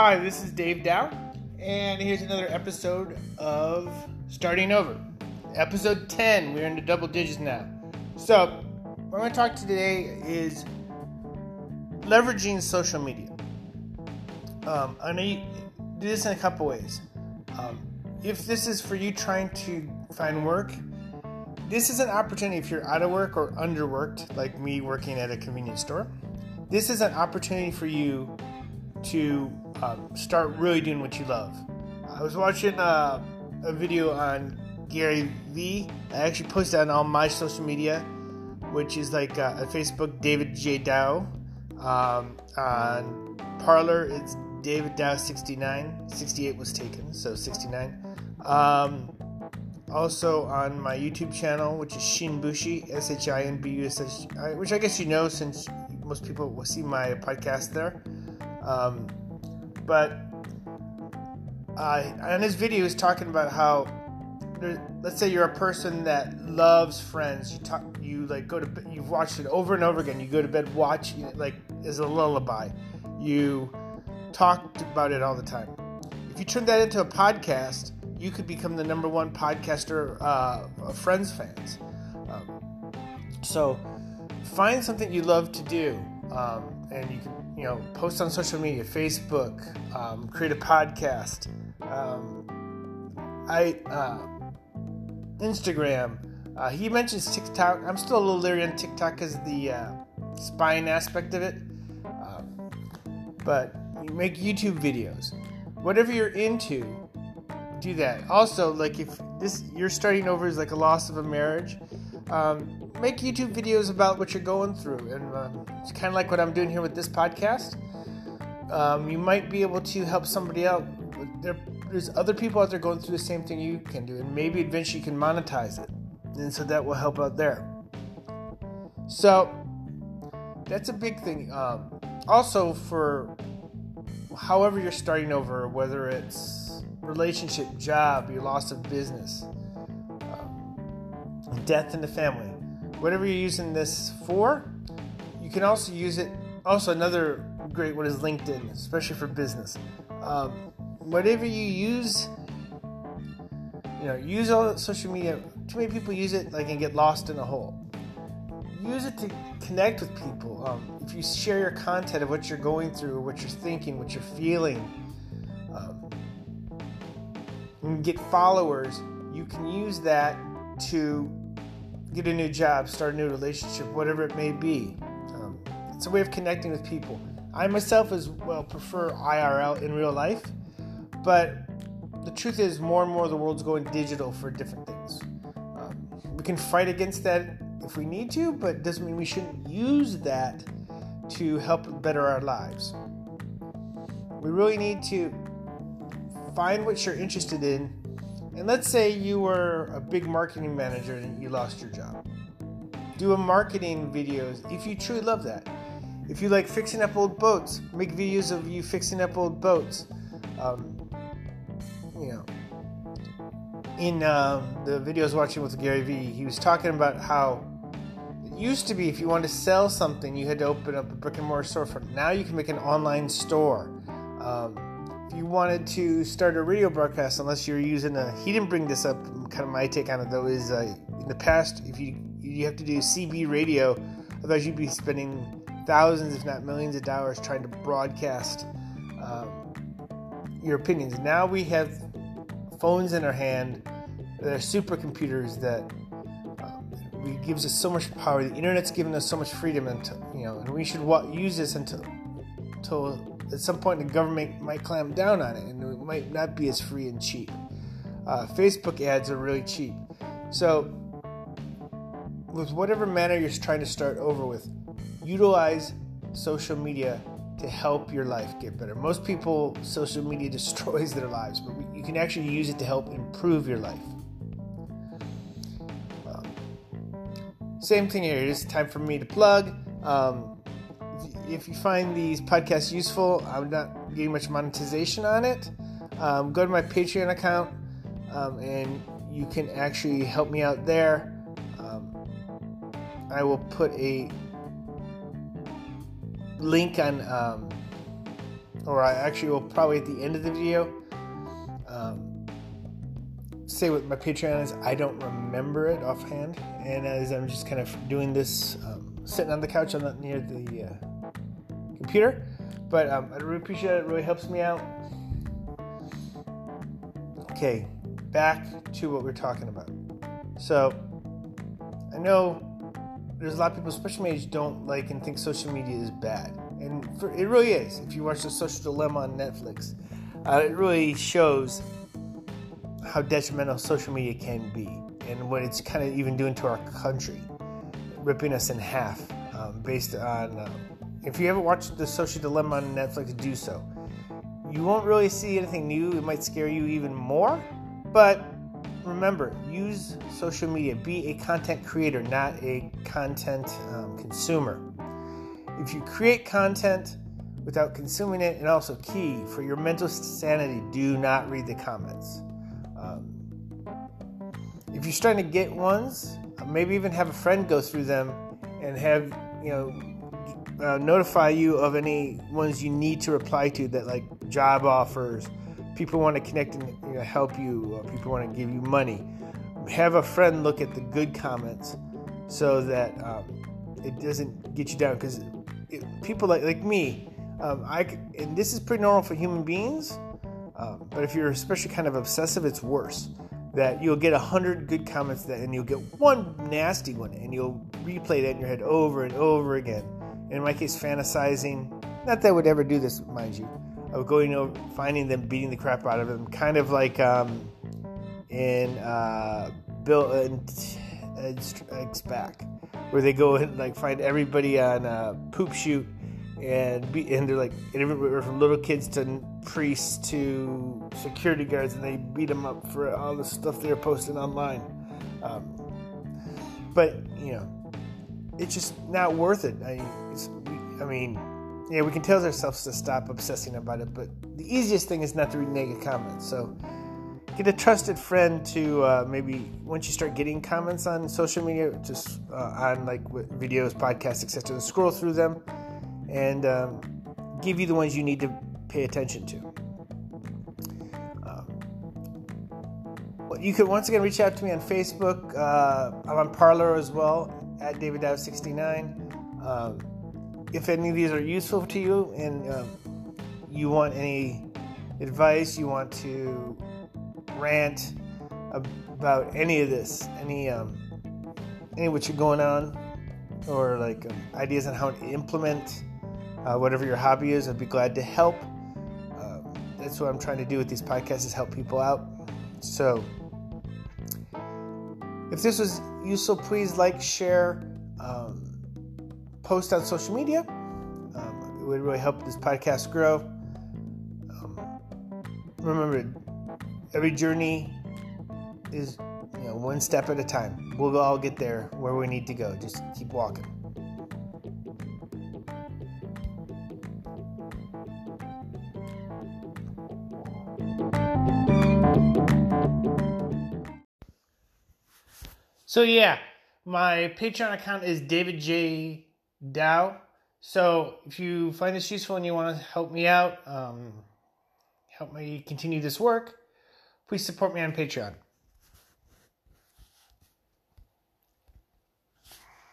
Hi, this is Dave Dow, and here's another episode of Starting Over. Episode 10, we're into double digits now. So, what I'm going to talk to today is leveraging social media. Um, I know you do this in a couple ways. Um, if this is for you trying to find work, this is an opportunity if you're out of work or underworked, like me working at a convenience store. This is an opportunity for you to um, start really doing what you love. I was watching uh, a video on Gary Vee. I actually posted on all my social media, which is like uh, Facebook, David J. Dow. Um, on Parler, it's David Dow 69. 68 was taken, so 69. Um, also on my YouTube channel, which is Shinbushi, S H I N B U S H I, which I guess you know since most people will see my podcast there. Um, but uh, on his video, he's talking about how, let's say you're a person that loves Friends. You talk, you like go to, bed, you've watched it over and over again. You go to bed watching it like as a lullaby. You talked about it all the time. If you turn that into a podcast, you could become the number one podcaster uh, of Friends fans. Um, so find something you love to do, um, and you can you know, post on social media, Facebook, um, create a podcast, um, I uh, Instagram. Uh, he mentions TikTok. I'm still a little leery on TikTok because the uh, spying aspect of it. Um, but you make YouTube videos. Whatever you're into, do that. Also, like if this you're starting over is like a loss of a marriage, um, make YouTube videos about what you're going through, and um, it's kind of like what I'm doing here with this podcast. Um, you might be able to help somebody out. There, there's other people out there going through the same thing you can do, and maybe eventually you can monetize it, and so that will help out there. So that's a big thing. Um, also, for however you're starting over, whether it's relationship, job, your loss of business, death in the family, whatever you're using this for, you can also use it. Also, another great one is LinkedIn, especially for business. Um, whatever you use, you know, use all social media. Too many people use it, like, and get lost in a hole. Use it to connect with people. Um, if you share your content of what you're going through, what you're thinking, what you're feeling, um, and get followers, you can use that to get a new job, start a new relationship, whatever it may be. Um, it's a way of connecting with people. I myself as well prefer IRL in real life, but the truth is more and more the world's going digital for different things. Um, we can fight against that if we need to, but it doesn't mean we shouldn't use that to help better our lives. We really need to find what you're interested in and let's say you were a big marketing manager and you lost your job. Do a marketing videos if you truly love that. If you like fixing up old boats, make videos of you fixing up old boats. Um, you know, in uh, the videos watching with Gary Vee, he was talking about how it used to be if you wanted to sell something, you had to open up a brick and mortar storefront. Now you can make an online store. Um, you wanted to start a radio broadcast, unless you're using a, he didn't bring this up. Kind of my take on it though is uh, in the past, if you you have to do CB radio, otherwise you'd be spending thousands, if not millions, of dollars trying to broadcast um, your opinions. Now we have phones in our hand, they're supercomputers that um, gives us so much power. The internet's given us so much freedom, and you know, and we should use this until until at some point the government might clamp down on it and it might not be as free and cheap. Uh, Facebook ads are really cheap. So, with whatever manner you're trying to start over with, utilize social media to help your life get better. Most people, social media destroys their lives, but you can actually use it to help improve your life. Um, same thing here. It's time for me to plug. Um, if you find these podcasts useful, I'm not getting much monetization on it. Um, go to my Patreon account um, and you can actually help me out there. Um, I will put a link on um, or I actually will probably at the end of the video um, say what my Patreon is. I don't remember it offhand, and as I'm just kind of doing this, um, sitting on the couch, I'm not near the uh, computer, but um, I really appreciate it. It really helps me out. Okay, back to what we're talking about. So, I know there's a lot of people, especially my age, don't like and think social media is bad. And for, it really is. If you watch The Social Dilemma on Netflix, uh, it really shows how detrimental social media can be and what it's kind of even doing to our country, ripping us in half um, based on. Um, if you haven't watched The Social Dilemma on Netflix, do so. You won't really see anything new. It might scare you even more, but remember, use social media. Be a content creator, not a content um, consumer. If you create content without consuming it, and also key for your mental sanity, do not read the comments. Um, if you're starting to get ones, maybe even have a friend go through them and have you know uh, notify you of any ones you need to reply to that like job offers people want to connect and you know, help you, people want to give you money. Have a friend look at the good comments so that um, it doesn't get you down. Because people like like me, um, I and this is pretty normal for human beings. Um, but if you're especially kind of obsessive, it's worse. That you'll get a hundred good comments that, and you'll get one nasty one, and you'll replay that in your head over and over again. In my case, fantasizing. Not that I would ever do this, mind you of going over, finding them, beating the crap out of them, kind of like um, in uh, Bill and Strikes Back, where they go and like find everybody on a poop shoot and be, and they're like and from little kids to priests to security guards, and they beat them up for all the stuff they're posting online. Um, but you know, it's just not worth it. I, I mean yeah, we can tell ourselves to stop obsessing about it, but the easiest thing is not to read negative comments. So get a trusted friend to uh, maybe once you start getting comments on social media, just uh, on like videos, podcasts, etc., scroll through them and um, give you the ones you need to pay attention to. Um, you can once again reach out to me on Facebook. Uh, I'm on Parler as well at DavidDow69. Um, if any of these are useful to you and um, you want any advice, you want to rant about any of this, any um, any what you're going on, or like um, ideas on how to implement uh, whatever your hobby is, I'd be glad to help. Um, that's what I'm trying to do with these podcasts is help people out. So, if this was useful, please like, share. Um, post on social media. Um, it would really help this podcast grow. Um, remember, every journey is you know one step at a time. We'll all get there where we need to go. Just keep walking. So yeah, my Patreon account is David J Dow. So if you find this useful and you want to help me out, um, help me continue this work, please support me on Patreon.